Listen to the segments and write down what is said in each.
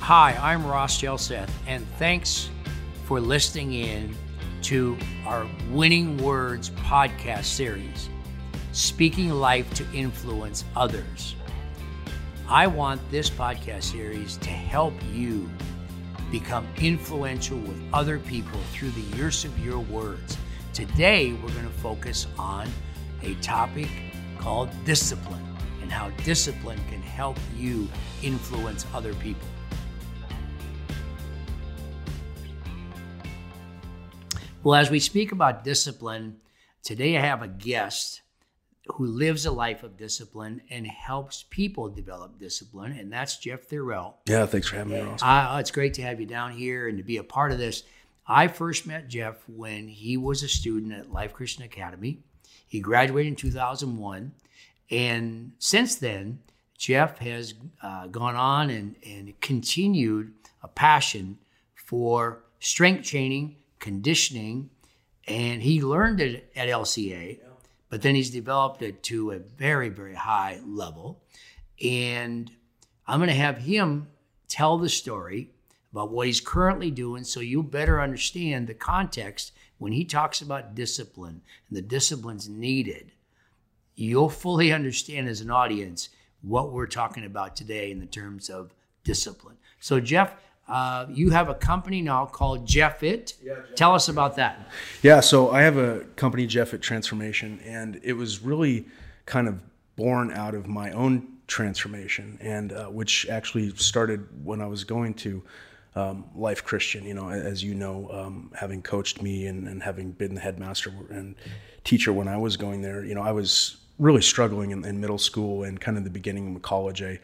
Hi, I'm Ross Jelseth, and thanks for listening in to our Winning Words podcast series, Speaking Life to Influence Others. I want this podcast series to help you become influential with other people through the use of your words. Today, we're going to focus on a topic called discipline and how discipline can help you influence other people. Well, as we speak about discipline, today I have a guest who lives a life of discipline and helps people develop discipline, and that's Jeff Thurell. Yeah, thanks for having me, Ross. Uh, it's great to have you down here and to be a part of this. I first met Jeff when he was a student at Life Christian Academy. He graduated in 2001, and since then, Jeff has uh, gone on and, and continued a passion for strength training, conditioning, and he learned it at LCA but then he's developed it to a very, very high level. And I'm going to have him tell the story about what he's currently doing so you better understand the context when he talks about discipline and the disciplines needed. You'll fully understand as an audience what we're talking about today in the terms of discipline. So, Jeff, uh, you have a company now called Jeffit. Yeah, Jeff. Tell us about that. Yeah, so I have a company, Jeffit Transformation, and it was really kind of born out of my own transformation, and uh, which actually started when I was going to um, Life Christian. You know, as you know, um, having coached me and, and, having been the headmaster and teacher when I was going there, you know, I was really struggling in, in middle school and kind of the beginning of college. I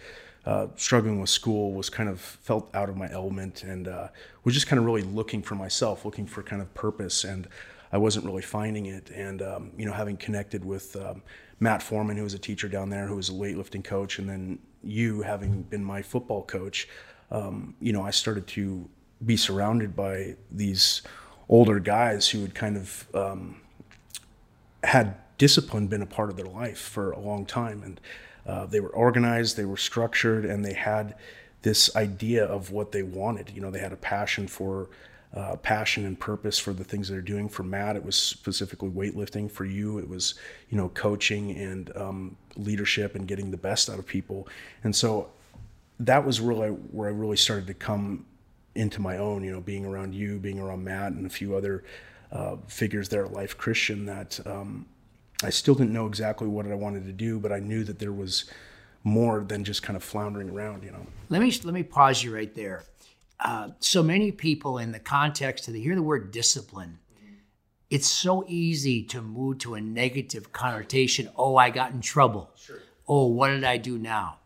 uh, struggling with school, was kind of felt out of my element, and uh, was just kind of really looking for myself, looking for kind of purpose, and I wasn't really finding it. And um, you know, having connected with um, Matt Foreman, who was a teacher down there, who was a weightlifting coach, and then you having been my football coach, um, you know, I started to be surrounded by these older guys who had kind of um, had discipline been a part of their life for a long time, and uh, they were organized, they were structured, and they had this idea of what they wanted. You know, they had a passion for uh, passion and purpose for the things they're doing. For Matt, it was specifically weightlifting. For you, it was you know coaching and um, leadership and getting the best out of people. And so that was really where I really started to come into my own. You know, being around you, being around Matt, and a few other uh, figures there at Life Christian that um, I still didn't know exactly what I wanted to do, but I knew that there was more than just kind of floundering around, you know. Let me let me pause you right there. Uh, so many people, in the context of they hear the word discipline, it's so easy to move to a negative connotation. Oh, I got in trouble. Sure. Oh, what did I do now?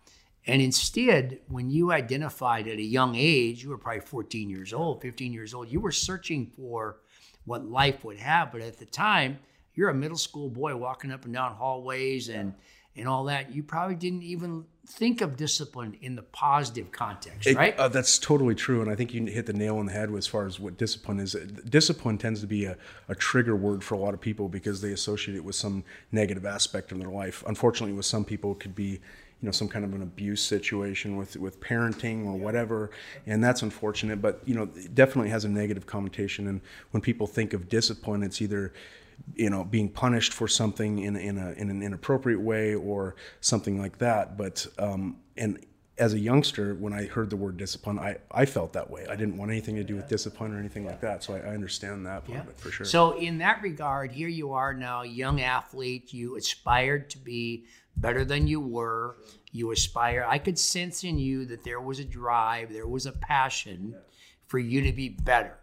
And instead, when you identified at a young age, you were probably 14 years old, 15 years old, you were searching for what life would have. But at the time, you're a middle school boy walking up and down hallways and and all that. You probably didn't even think of discipline in the positive context, it, right? Uh, that's totally true, and I think you hit the nail on the head as far as what discipline is. Discipline tends to be a, a trigger word for a lot of people because they associate it with some negative aspect of their life. Unfortunately, with some people, it could be you know some kind of an abuse situation with with parenting or whatever and that's unfortunate but you know it definitely has a negative connotation and when people think of discipline it's either you know being punished for something in in, a, in an inappropriate way or something like that. But um, and as a youngster when i heard the word discipline i, I felt that way. I didn't want anything to do with discipline or anything like that. So i, I understand that part yeah. of it for sure. So in that regard here you are now young athlete. You aspired to be better than you were. You aspire. I could sense in you that there was a drive there was a passion for you to be better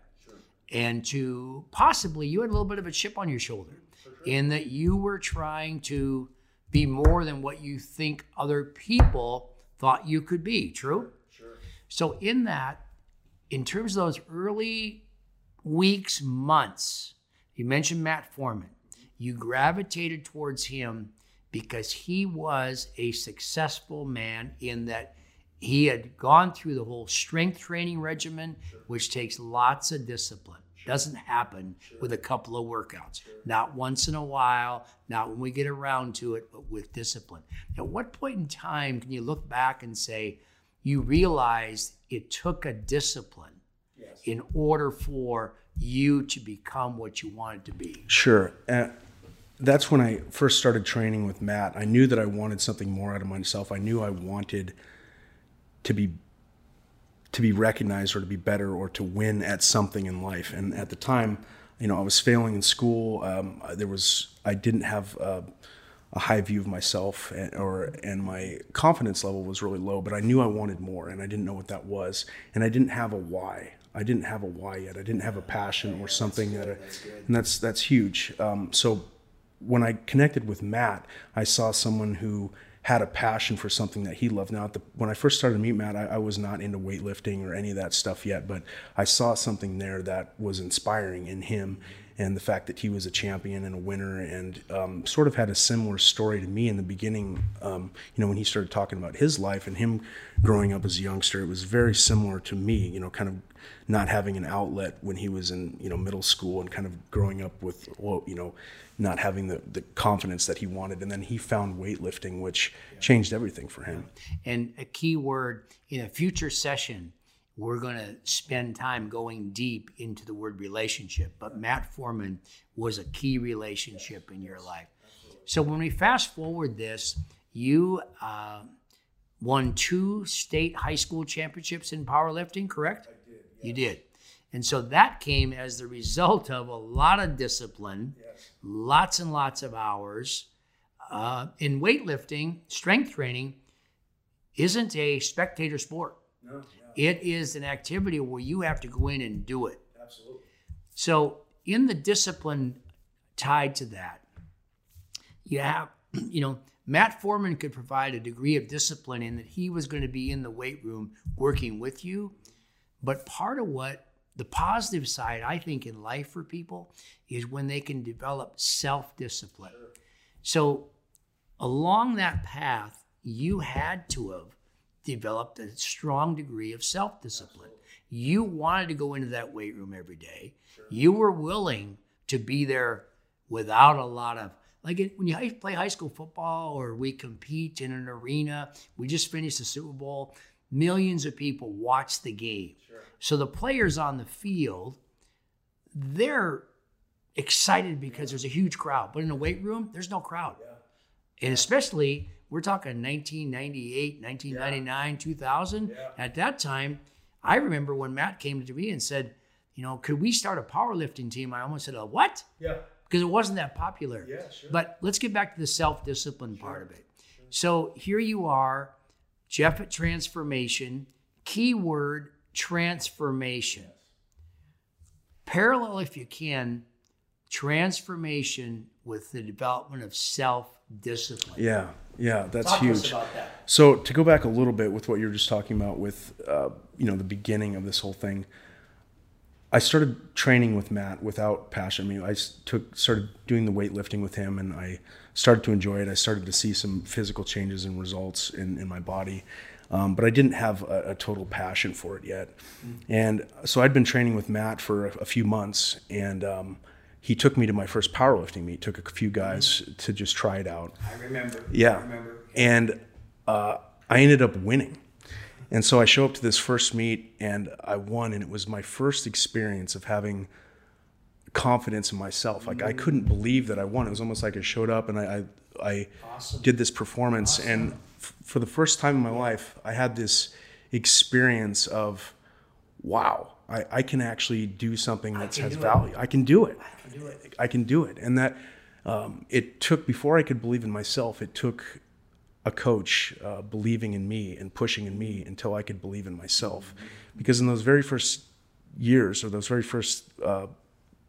and to possibly you had a little bit of a chip on your shoulder in that you were trying to be more than what you think other people thought you could be true? Sure. so in that in terms of those early weeks months you mentioned matt foreman you gravitated towards him because he was a successful man in that he had gone through the whole strength training regimen, sure. which takes lots of discipline. Sure. Doesn't happen sure. with a couple of workouts. Not once in a while, not when we get around to it, but with discipline. At what point in time can you look back and say, you realized it took a discipline in order for you to become what you wanted to be. Sure. Uh, that's when I first started training with Matt. I knew that I wanted something more out of myself. I knew I wanted to be to be recognized or to be better or to win at something in life. And at the time, you know, I was failing in school. Um, there was I didn't have uh, a high view of myself, and, or and my confidence level was really low. But I knew I wanted more, and I didn't know what that was, and I didn't have a why. I didn't have a why yet. I didn't have a passion or something that, I, and that's that's huge. Um, so when I connected with Matt, I saw someone who had a passion for something that he loved. Now, the, when I first started to meet Matt, I, I, was not into weightlifting or any of that stuff yet, but I saw something there that was inspiring in him. And the fact that he was a champion and a winner, and um, sort of had a similar story to me in the beginning. Um, you know, when he started talking about his life and him growing up as a youngster, it was very similar to me. You know, kind of not having an outlet when he was in you know middle school and kind of growing up with well, you know not having the, the confidence that he wanted. And then he found weightlifting, which changed everything for him. And a key word in a future session, we're going to spend time going deep into the word relationship. But Matt Foreman was a key relationship in your life. So when we fast forward this, you uh, won two state high school championships in powerlifting, correct? I did. Yes. You did. And so that came as the result of a lot of discipline, yes. lots and lots of hours. Uh, in weightlifting, strength training isn't a spectator sport. No. It is an activity where you have to go in and do it. Absolutely. So, in the discipline tied to that, you have, you know, Matt Foreman could provide a degree of discipline in that he was going to be in the weight room working with you. But part of what the positive side, I think, in life for people is when they can develop self discipline. Sure. So, along that path, you had to have developed a strong degree of self discipline. You wanted to go into that weight room every day. Sure. You were willing to be there without a lot of like it, when you play high school football or we compete in an arena. We just finished the Super Bowl. Millions of people watch the game. Sure. So the players on the field, they're excited because there's a huge crowd. But in a weight room, there's no crowd. Yeah. And especially, we're talking 1998, 1999, yeah. 2000. Yeah. At that time, I remember when Matt came to me and said, you know, could we start a powerlifting team? I almost said, a what? Yeah. Because it wasn't that popular. Yeah, sure. But let's get back to the self discipline sure. part of it. Sure. So here you are, Jeff at Transformation, keyword transformation. Parallel, if you can, transformation with the development of self discipline. Yeah, yeah, that's Talk huge. That. So to go back a little bit with what you were just talking about with, uh, you know, the beginning of this whole thing. I started training with Matt without passion. I mean, I took started doing the weightlifting with him, and I started to enjoy it. I started to see some physical changes and results in, in my body, um, but I didn't have a, a, total passion for it yet. Mm-hmm. And so I'd been training with Matt for a, a few months, and um, he took me to my first powerlifting meet. Took a few guys mm-hmm. to just try it out. I remember. Yeah, I remember. and uh, I ended up winning. And so I show up to this first meet and I won, and it was my first experience of having confidence in myself. Like I couldn't believe that I won. It was almost like I showed up and I I, I awesome. did this performance, awesome. and for the first time in my life, I had this experience of, wow, I, I can actually do something that has value. I can do it. I can do it. I can do it. And that um, it took, before I could believe in myself, it took a coach uh, believing in me and pushing in me until I could believe in myself. Because in those very first years or those very first uh,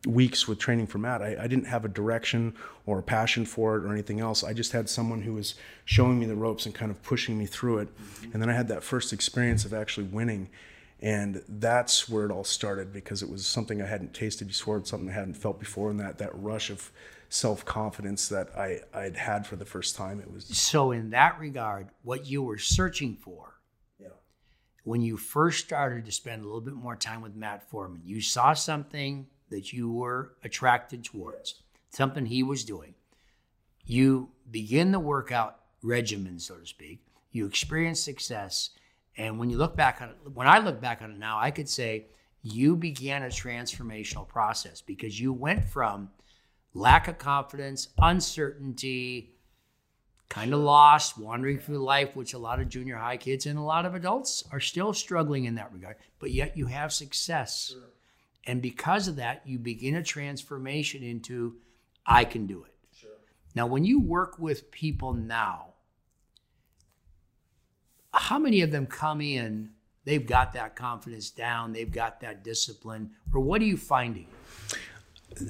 weeks with training for Matt, I, I, didn't have a direction or a passion for it or anything else. I just had someone who was showing me the ropes and kind of pushing me through it. And then I had that first experience of actually winning. And that's where it all started because it was something I hadn't tasted before, something I hadn't felt before, and that that rush of self confidence that I I'd had for the first time. It was so. In that regard, what you were searching for, yeah. when you first started to spend a little bit more time with Matt Foreman, you saw something that you were attracted towards, something he was doing. You begin the workout regimen, so to speak. You experience success, And when you look back on it, when I look back on it now, I could say you began a transformational process because you went from lack of confidence, uncertainty, kind of lost, wandering through life, which a lot of junior high kids and a lot of adults are still struggling in that regard, but yet you have success. Sure. And because of that, you begin a transformation into, I can do it. Sure. Now, when you work with people now, how many of them come in, they've got that confidence down, they've got that discipline, or what are you finding?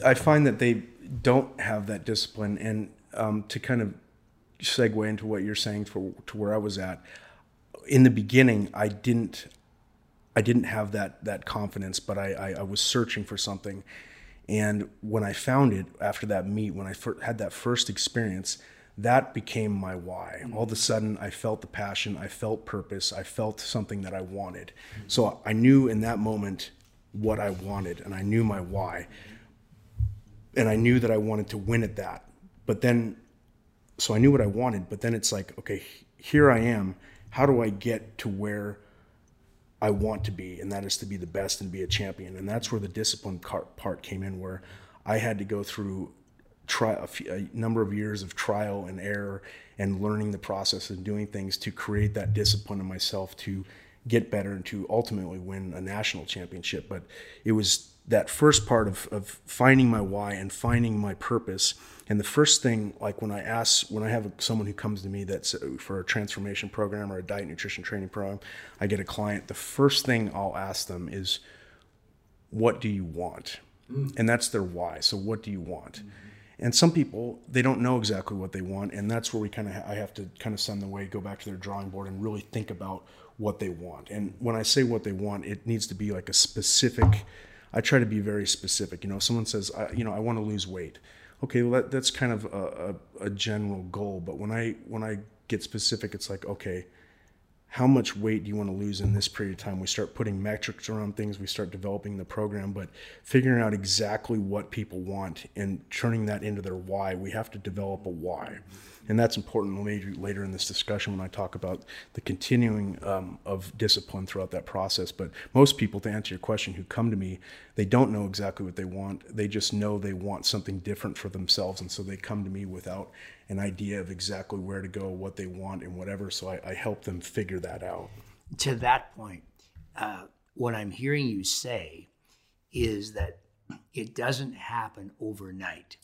I find that they don't have that discipline. And um, to kind of segue into what you're saying to, to where I was at, in the beginning, I didn't, I didn't have that that confidence, but I, I, I was searching for something. And when I found it after that meet, when I had that first experience, that became my why. Mm-hmm. All of a sudden, I felt the passion, I felt purpose, I felt something that I wanted. Mm-hmm. So I knew in that moment what I wanted, and I knew my why. And I knew that I wanted to win at that. But then, so I knew what I wanted, but then it's like, okay, here I am. How do I get to where I want to be? And that is to be the best and be a champion. And that's where the discipline part came in, where I had to go through try a, few, a, number of years of trial and error and learning the process and doing things to create that discipline in myself to get better and to ultimately win a national championship. But it was that first part of, of finding my why and finding my purpose. And the first thing, like when I ask, when I have someone who comes to me that's uh, for a transformation program or a diet nutrition training program, I get a client, the first thing I'll ask them is, what do you want? Mm. And that's their why. So what do you want? Mm-hmm and some people they don't know exactly what they want and that's where we kind of ha- i have to kind of send them away go back to their drawing board and really think about what they want. And when i say what they want it needs to be like a specific i try to be very specific. You know if someone says I, you know i want to lose weight okay well that, that's kind of a, a, a general goal but when i when i get specific it's like okay how much weight do you want to lose in this period of time? We start putting metrics around things, we start developing the program, but figuring out exactly what people want and turning that into their why, we have to develop a why. And that's important maybe later in this discussion when I talk about the continuing um, of discipline throughout that process. But most people, to answer your question, who come to me, they don't know exactly what they want. They just know they want something different for themselves. And so they come to me without an idea of exactly where to go, what they want, and whatever. So I, I help them figure that out. To that point, uh, what I'm hearing you say is that it doesn't happen overnight.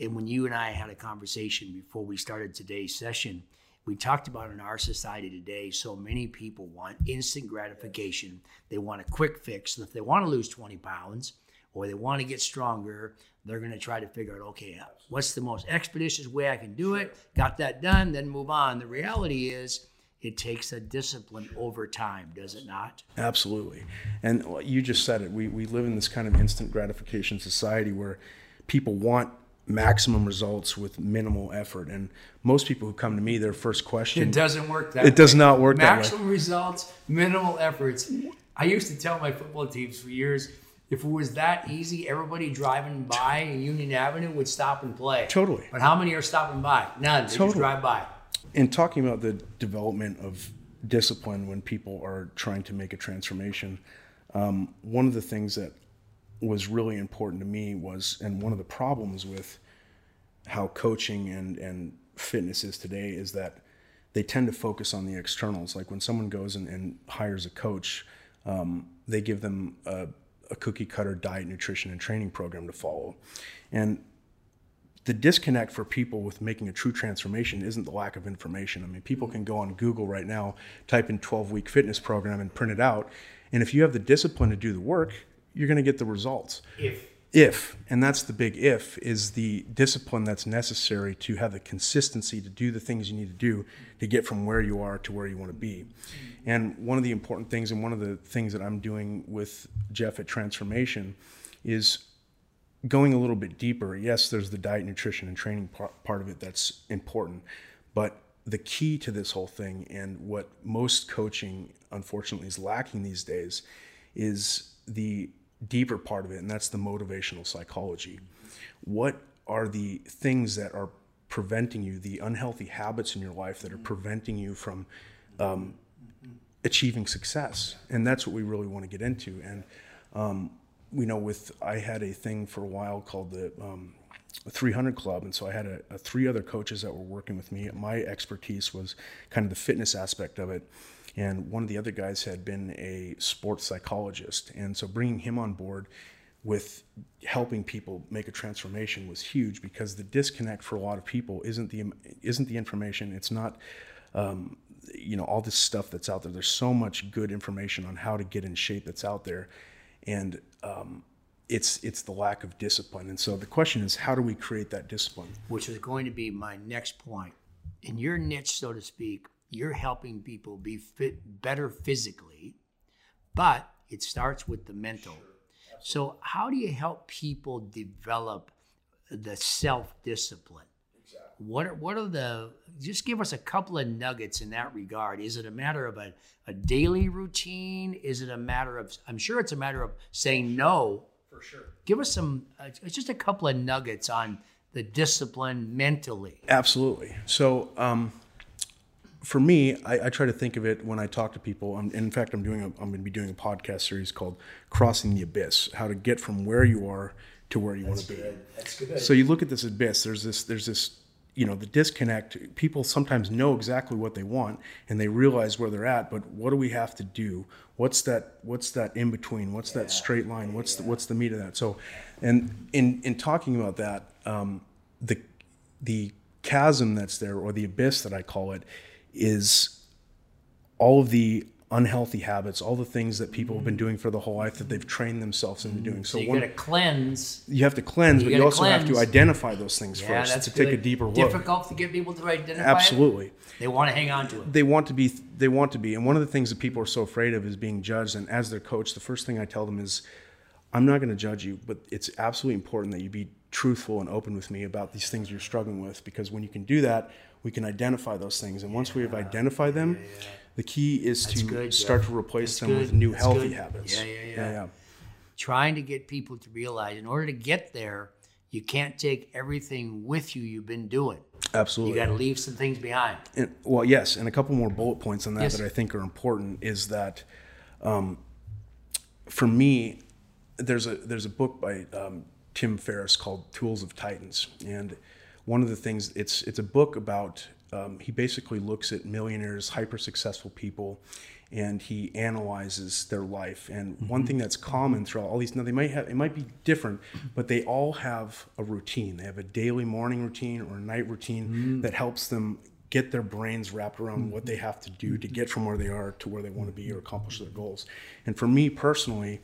And when you and I had a conversation before we started today's session, we talked about in our society today, so many people want instant gratification. They want a quick fix. And if they want to lose 20 pounds or they want to get stronger, they're going to try to figure out, okay, what's the most expeditious way I can do it? Got that done, then move on. The reality is, it takes a discipline over time, does it not? Absolutely. And uh, you just said it. We, we live in this kind of instant gratification society where people want maximum results with minimal effort. And most people who come to me, their first question It doesn't work that It way. does not work that way. maximum results, minimal efforts. I used to tell my football teams for years if it was that easy, everybody driving by Union Avenue would stop and play. Totally. But how many are stopping by? None. They totally. just drive by. In talking about the development of discipline when people are trying to make a transformation, um, one of the things that was really important to me was, and one of the problems with how coaching and, and fitness is today is that they tend to focus on the externals. Like when someone goes and, and hires a coach, um, they give them a a cookie cutter diet, nutrition, and training program to follow. And the disconnect for people with making a true transformation isn't the lack of information. I mean, people can go on Google right now, type in 12 week fitness program, and print it out. And if you have the discipline to do the work, you're going to get the results. If. If and that's the big if is the discipline that's necessary to have the consistency to do the things you need to do to get from where you are to where you want to be. And one of the important things and one of the things that i'm doing with jeff at transformation is going a little bit deeper. Yes there's the diet nutrition and training part of it that's important but the key to this whole thing and what most coaching unfortunately is lacking these days is the deeper part of it, and that's the motivational psychology. What are the things that are preventing you, the unhealthy habits in your life that are preventing you from um, achieving success, and that's what we really want to get into. And um, you know, with I had a thing for a while called the um, 300 Club, and so I had a, a three other coaches that were working with me. My expertise was kind of the fitness aspect of it, and one of the other guys had been a sports psychologist, and so bringing him on board with helping people make a transformation was huge because the disconnect for a lot of people isn't the isn't the information. It's not. Um, you know all this stuff that's out there there's so much good information on how to get in shape that's out there and um, it's it's the lack of discipline. And so the question is, how do we create that discipline? Which is going to be my next point. In your niche, so to speak, you're helping people be fit better physically, but it starts with the mental. So how do you help people develop the self-discipline? Exactly. What are, what are the just give us a couple of nuggets in that regard? Is it a matter of a, a daily routine? Is it a matter of I'm sure it's a matter of saying no. For sure. Give us some uh, just a couple of nuggets on the discipline mentally. Absolutely. So um, for me, I, I, try to think of it when I talk to people. I'm, in fact, I'm doing a, I'm going to be doing a podcast series called "Crossing the Abyss: How to Get from Where You Are to Where You Want to Be." That's good. So you look at this abyss. There's this. There's this you know the disconnect people sometimes know exactly what they want and they realize where they're at but what do we have to do what's that what's that in between what's yeah. that straight line what's yeah. the, what's the meat of that so and in in talking about that um, the the chasm that's there or the abyss that i call it is all of the unhealthy habits, all the things that people have been doing for the whole life that they've trained themselves into doing. So, so you got to cleanse. You have to cleanse, you but you also cleanse. have to identify those things yeah, first to good. take a deeper look. Difficult to get people to identify. Absolutely. It. They want to hang on to it. They want to be. They want to be. And one of the things that people are so afraid of is being judged. And as their coach, the first thing I tell them is, I'm not going to judge you, but it's absolutely important that you be truthful and open with me about these things you're struggling with because when you can do that, we can identify those things. And once yeah. we have identified them. Yeah, the key is That's to good, start to replace That's them good. with new That's healthy good. habits. Yeah, yeah, yeah, yeah, yeah. Trying to get people to realize in order to get there, you can't take everything with you you've been doing. Absolutely. You got to leave some things behind. And, well, yes, and a couple more bullet points on that yes. that I think are important is that um, for me, there's a there's a book by um, Tim Ferriss called Tools of Titans, and one of the things it's it's a book about um, he basically looks at millionaires, hyper successful people, and he analyzes their life. And mm-hmm. one thing that's common throughout all these, now they might have, it might be different, but they all have a routine. They have a daily morning routine or a night routine mm-hmm. that helps them get their brains wrapped around mm-hmm. what they have to do to get from where they are to where they want to be or accomplish their goals. And for me personally,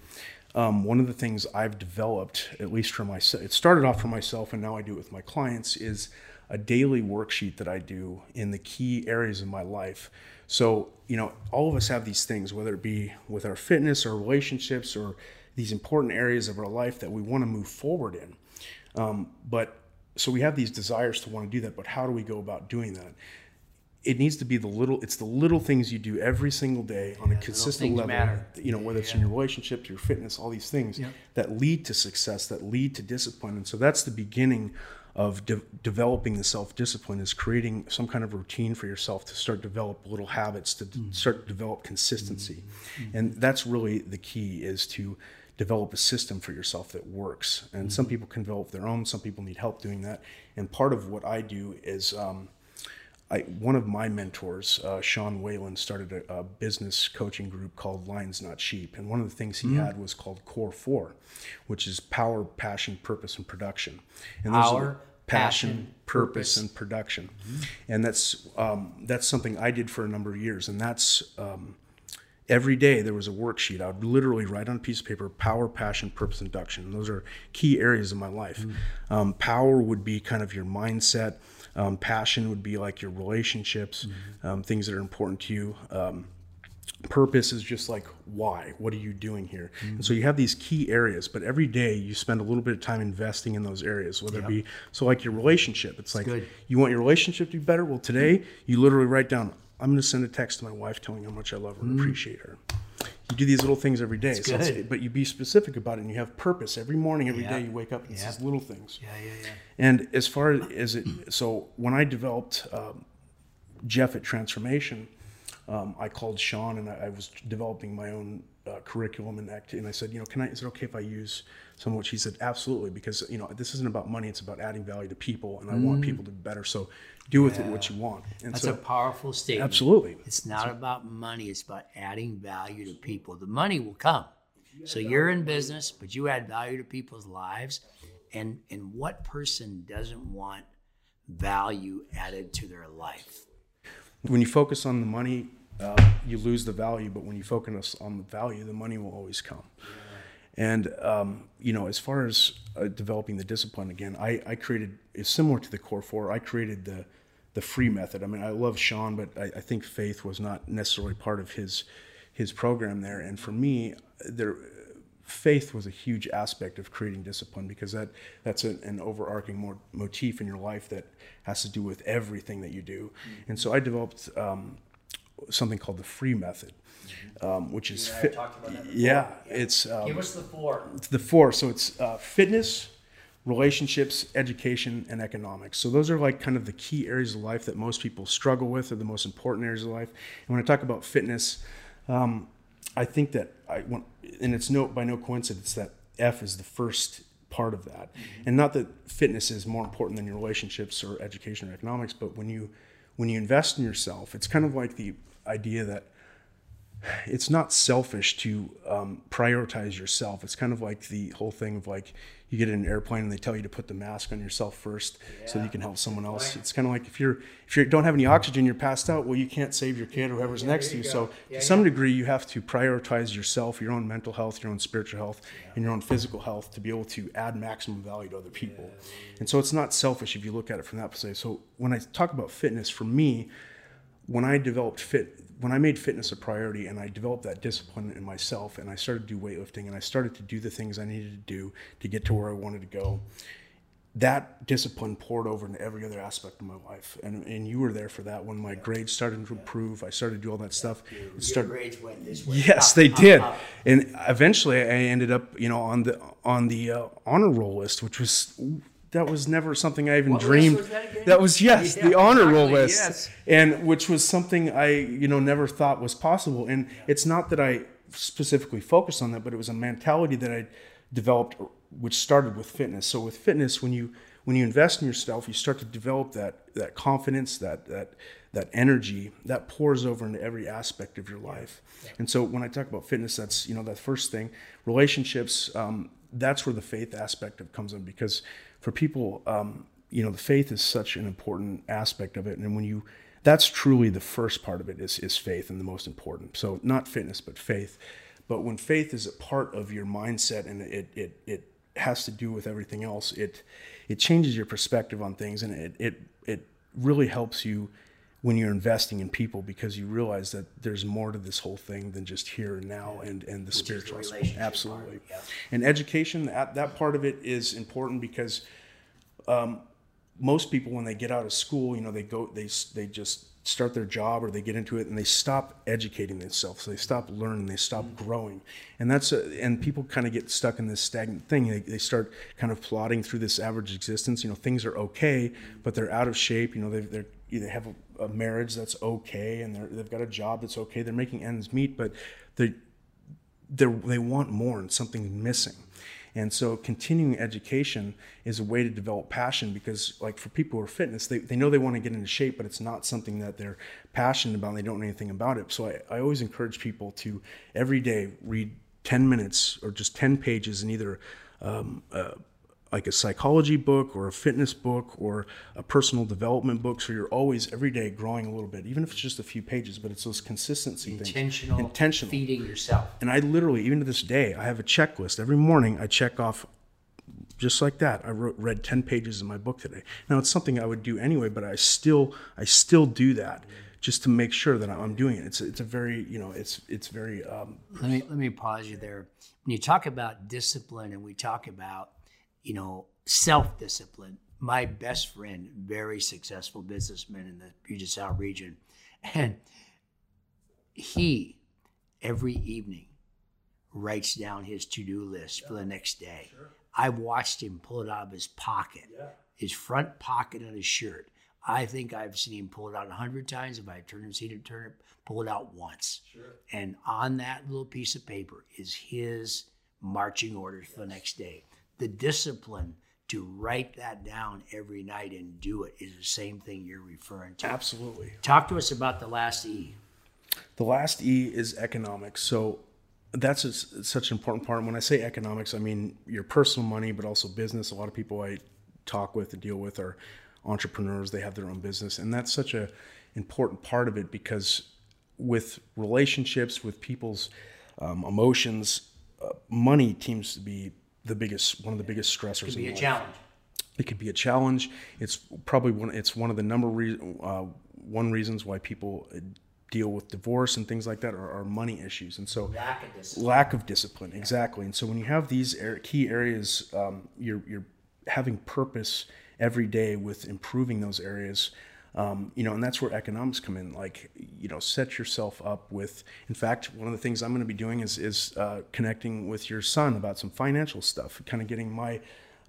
um, one of the things I've developed, at least for myself, it started off for myself and now I do it with my clients, is a daily worksheet that I do in the key areas of my life. So, you know, all of us have these things, whether it be with our fitness or relationships or these important areas of our life that we want to move forward in. Um, but so we have these desires to want to do that, but how do we go about doing that? It needs to be the little, it's the little things you do every single day on yeah, a consistent level. Matter. You know, whether it's yeah. in your relationship, to your fitness, all these things yeah. that lead to success, that lead to discipline. And so that's the beginning of de- developing the self discipline is creating some kind of routine for yourself to start develop little habits to mm-hmm. start to develop consistency mm-hmm. and that's really the key is to develop a system for yourself that works and mm-hmm. some people can develop their own some people need help doing that and part of what i do is um, I, one of my mentors, uh, Sean Whalen, started a, a, business coaching group called Lions Not Sheep. And one of the things he mm. had was called Core Four, which is power, passion, purpose, and production. And power, passion, passion purpose, purpose, and production. Mm-hmm. And that's um, that's something I did for a number of years. And that's um, every day there was a worksheet. I would literally write on a piece of paper power, passion, purpose, and production. And those are key areas of my life. Mm-hmm. Um, power would be kind of your mindset. Um, passion would be like your relationships, mm-hmm. Um, things that are important to you um, purpose is just like why what are you doing here mm-hmm. and so you have these key areas but every day you spend a little bit of time investing in those areas whether yep. it be so like your relationship it's, it's like good. you want your relationship to be better well today you literally write down i'm going to send a text to my wife telling how much i love her mm-hmm. and appreciate her you do these little things every day so but you be specific about it and you have purpose every morning every yep. day you wake up and it's these little things. Yeah yeah yeah. And as far as it so when i developed um, jeff at transformation um, I called Sean and I, I was developing my own uh, curriculum and act, and I said, you know, can I? Is it okay if I use some of what she said? Absolutely, because you know this isn't about money; it's about adding value to people, and I want people to be better. So do with it what you want. And That's so, a powerful statement. absolutely. It's not about money, it's about adding value to people. The money will come. So you're in business, but you add value to people's lives. And and what person doesn't want value added to their life? when you focus on the money, uh, you lose the value. But when you focus on the value, the money will always come. And um, you know, as far as uh, developing the discipline, again, I, I created it's similar to the core four. I created the the free method. I mean, I love Sean, but I, I think faith was not necessarily part of his his program there. And for me, there faith was a huge aspect of creating discipline because that that's a, an overarching more motif in your life that has to do with everything that you do. And so I developed um, something called the free method, um, which is Yeah, fit- talked about that before. yeah, Yeah. it's um, Give us the four. it's the four. So it's uh, fitness, relationships, education, and economics. So those are like kind of the key areas of life that most people struggle with, or the most important areas of life. And when I talk about fitness, um, I think that I want, and it's no by no coincidence that F is the first part of that, and not that fitness is more important than your relationships or education or economics, but when you when you invest in yourself, it's kind of like the idea that it's not selfish to um, prioritize yourself. It's kind of like the whole thing of like you get in an airplane and they tell you to put the mask on yourself first so that you can help someone else. It's kind of like if you're if you don't have any oxygen, you're passed out. Well, you can't save your kid or whoever's next to you. So to some degree, you have to prioritize yourself, your own mental health, your own spiritual health, and your own physical health to be able to add maximum value to other people. And so it's not selfish if you look at it from that perspective. So when I talk about fitness, for me, when I developed fit, when I made fitness a priority and I developed that discipline in myself and I started to do weightlifting and I started to do the things I needed to do to get to where I wanted to go, that discipline poured over into every other aspect of my life. And, and you were there for that when my grades started to improve. I started to do all that stuff. Your started, grades went this way. Yes, Up, they up, did, up. and eventually I ended up, you know, on the on the uh, honor roll list, which was that was never something I even What dreamed. was that again? was yes, Yeah, the honor roll list, yes. and which was something I, you know, never thought was possible. And it's not that I specifically focused on that, but it was a mentality that I developed, which started with fitness. So with fitness, when you when you invest in yourself, you start to develop that that confidence, that that that energy that pours over into every aspect of your life. And so when I talk about fitness, that's you know that first thing. Relationships, um, that's where the faith aspect of comes in because for people, um, you know, the faith is such an important aspect of it. And when you that's truly the first part of it is is faith and the most important. So not fitness, but faith. But when faith is a part of your mindset and it it it has to do with everything else, it it changes your perspective on things and it it it really helps you when you're investing in people because you realize that there's more to this whole thing than just here and now and and the the spiritual aspect. relationship part, absolutely yeah. and education that that part of it is important because Um, most people when they get out of school you know they go they they just start their job or they get into it and they stop educating themselves. So they stop learning. They stop mm-hmm. growing. And that's a, and people kind of get stuck in this stagnant thing. They, they start kind of plodding through this average existence. You know things are okay but they're out of shape. You know they they're they have a, a marriage that's okay and they're, they've got a job that's okay. They're making ends meet but they they they want more and something's missing and so continuing education is a way to develop passion because like for people who are fitness they, they know they want to get into shape but it's not something that they're passionate about and they don't know anything about it. So I, I always encourage people to every day read 10 minutes or just 10 pages in either um, uh, like a psychology book or a fitness book or a personal development book so you're always every day growing a little bit even if it's just a few pages but it's those consistency things Intentional, intentional feeding yourself. and I literally, even to this day, I have a checklist. Every morning, I check off just like that. I wrote, read ten pages in my book today. Now it's something I would do anyway, but I still, I still do that just to make sure that I'm doing it. It's, it's a very, you know, it's, it's very. Um, Let me let me pause you there. When you talk about discipline and we talk about, you know, self-discipline, my best friend, very successful businessman in the Puget Sound region, and he every evening writes down his to-do list for the next day. I've watched him pull it out of his pocket, his front pocket on his shirt. I think I've seen him pull it out a hundred times. If I've turned him, seen him turn it, pull it out once. Sure. And on that little piece of paper is his marching orders for the next day. The discipline to write that down every night and do it is the same thing you're referring to. Absolutely. Talk to us about the last E. The last E is economics. So that's a, such an important part. And When I say economics, I mean your personal money, but also business. A lot of people I talk with and deal with are entrepreneurs. They have their own business, and that's such a important part of it because with relationships, with people's um, emotions, uh, money seems to be the biggest one of the biggest stressors. It Could be in a life. challenge. It could be a challenge. It's probably one. It's one of the number re- uh, one reasons why people uh, deal with divorce and things like that are, are money issues. And so Lack of discipline. lack of discipline, exactly. And so when you have these ar- key areas, um, you're you're having purpose every day with improving those areas. Um, you know, and that's where economics come in. Like, you know, set yourself up with. In fact, one of the things I'm going to be doing is is uh, connecting with your son about some financial stuff, kind of getting my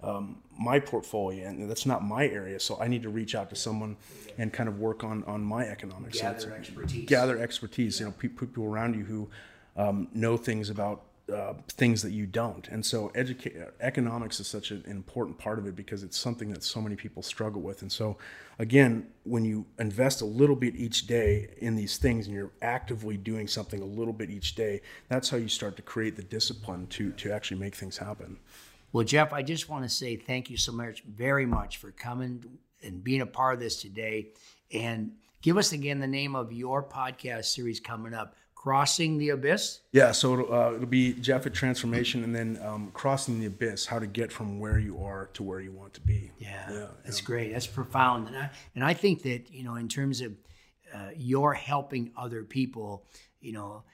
um, my portfolio, and that's not my area. So I need to reach out to someone and kind of work on on my economics. So Gather it's- expertise. Gather expertise. You know, pe- people around you who um, know things about uh, things that you don't. And so, economics is such an important part of it because it's something that so many people struggle with. And so, again, when you invest a little bit each day in these things and you're actively doing something a little bit each day, that's how you start to create the discipline to to actually make things happen. Well, Jeff, I just want to say thank you so much, very much, for coming and being a part of this today. And give us again the name of your podcast series coming up, Crossing the Abyss. Yeah, so it'll, uh, it'll be Jeff at Transformation, and then um, crossing the abyss, how to get from where you are to where you want to be. Yeah, Yeah, that's great. That's profound, and I and I think that you know, in terms of uh, your helping other people, you know,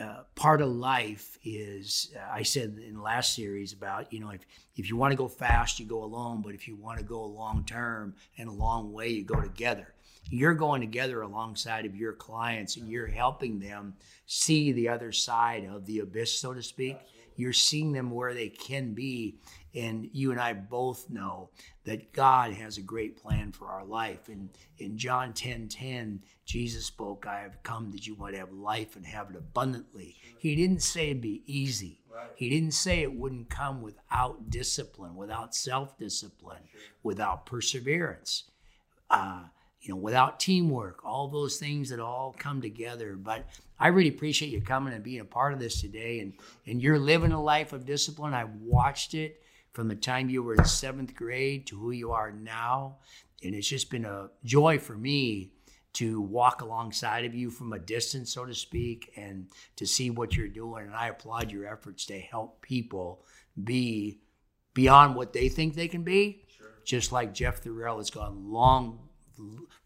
uh, part of life is uh, I said in the last series about you know if if you want to go fast, you go alone, but if you want to go long term and a long way, you go together. You're going together alongside of your clients, and you're helping them see the other side of the abyss, so to speak. You're seeing them where they can be. And you and I both know that God has a great plan for our life. And in John 10 10, Jesus spoke, I have come that you might have life and have it abundantly. He didn't say it'd be easy. He didn't say it wouldn't come without discipline, without self discipline, without perseverance. Uh, you know, without teamwork, all those things that all come together. But I really appreciate you coming and being a part of this today. And and you're living a life of discipline. I've watched it from the time you were in seventh grade to who you are now, and it's just been a joy for me to walk alongside of you from a distance, so to speak, and to see what you're doing. And I applaud your efforts to help people be beyond what they think they can be. Sure. Just like Jeff Thurell has gone long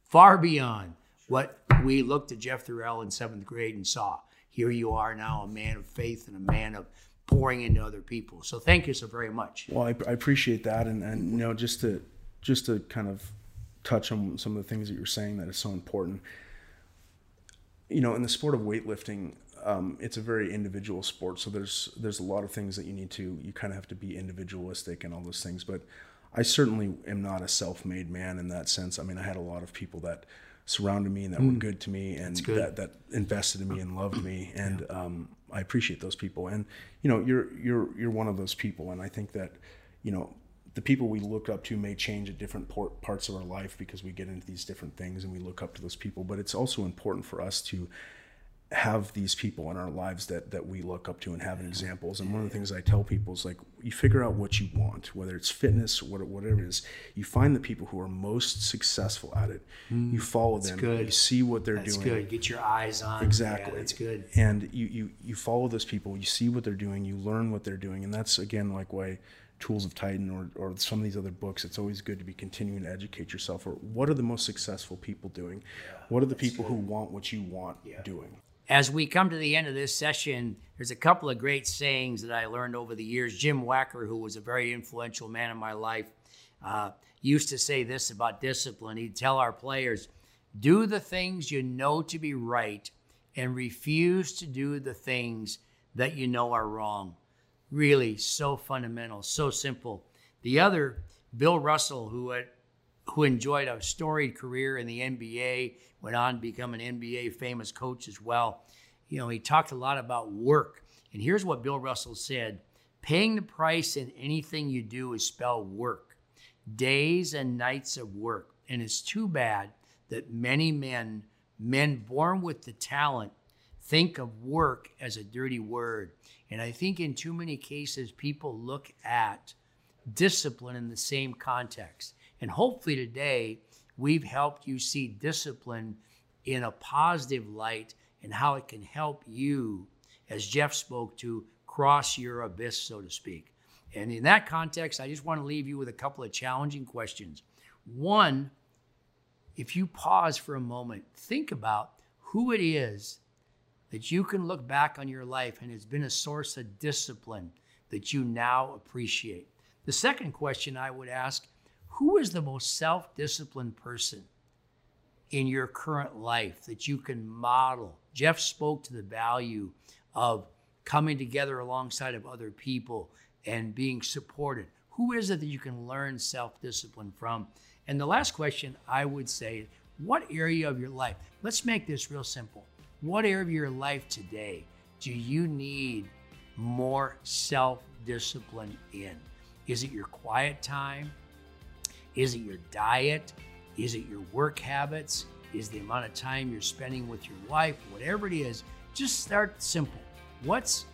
far beyond what we looked at Jeff Thurell in seventh grade and saw. Here you are now, a man of faith and a man of pouring into other people. So thank you so very much. Well, I, I appreciate that, and and you know, just to just to kind of touch on some of the things that you're saying that is so important. You know, in the sport of weightlifting, um, it's a very individual sport. So there's there's a lot of things that you need to you kind of have to be individualistic and all those things. But I certainly am not a self-made man in that sense. I mean, I had a lot of people that surrounded me and that were good to me and that that invested in me and loved me, and um, I appreciate those people. And you know, you're you're you're one of those people, and I think that you know the people we look up to may change at different parts of our life because we get into these different things and we look up to those people. But it's also important for us to have these people in our lives that that we look up to and have examples. And one of the things I tell people is like you figure out what you want, whether it's fitness or whatever it is. You find the people who are most successful at it. Mm. you follow them. good. You see what they're That's doing. good. Get your eyes on. Exactly. Yeah, that's good. And you, you you follow those people, you see what they're doing, you learn what they're doing, and that's again like why Tools of Titan or, or some of these other books, it's always good to be continuing to educate yourself. Or what are the most successful people doing? what are the people who want what you want doing? As we come to the end of this session, there's a couple of great sayings that I learned over the years. Jim Wacker, who was a very influential man in my life, uh, used to say this about discipline. He'd tell our players, do the things you know to be right and refuse to do the things that you know are wrong. Really, so fundamental, so simple. The other, Bill Russell, who at who enjoyed a storied career in the NBA, went on to become an NBA famous coach as well. You know, he talked a lot about work. And here's what Bill Russell said paying the price in anything you do is spell work, days and nights of work. And it's too bad that many men, men born with the talent, think of work as a dirty word. And I think in too many cases, people look at discipline in the same context. And hopefully today, we've helped you see discipline in a positive light and how it can help you, as Jeff spoke to, cross your abyss, so to speak. And in that context, I just want to leave you with a couple of challenging questions. One, if you pause for a moment, think about who it is that you can look back on your life and has been a source of discipline that you now appreciate. The second question I would ask who is the most self disciplined person in your current life that you can model? Jeff spoke to the value of coming together alongside of other people and being supported. Who is it that you can learn self discipline from? And the last question I would say, what area of your life, let's make this real simple. What area of your life today do you need more self discipline in? Is it your quiet time? Is it your diet? Is it your work habits? Is the amount of time you're spending with your wife? Whatever it is, just start simple. What's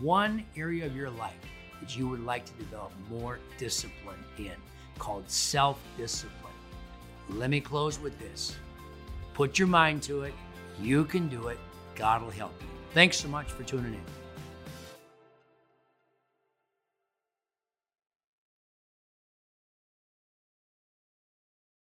one area of your life that you would like to develop more discipline in called self discipline? Let me close with this. Put your mind to it. You can do it. God will help you. Thanks so much for tuning in.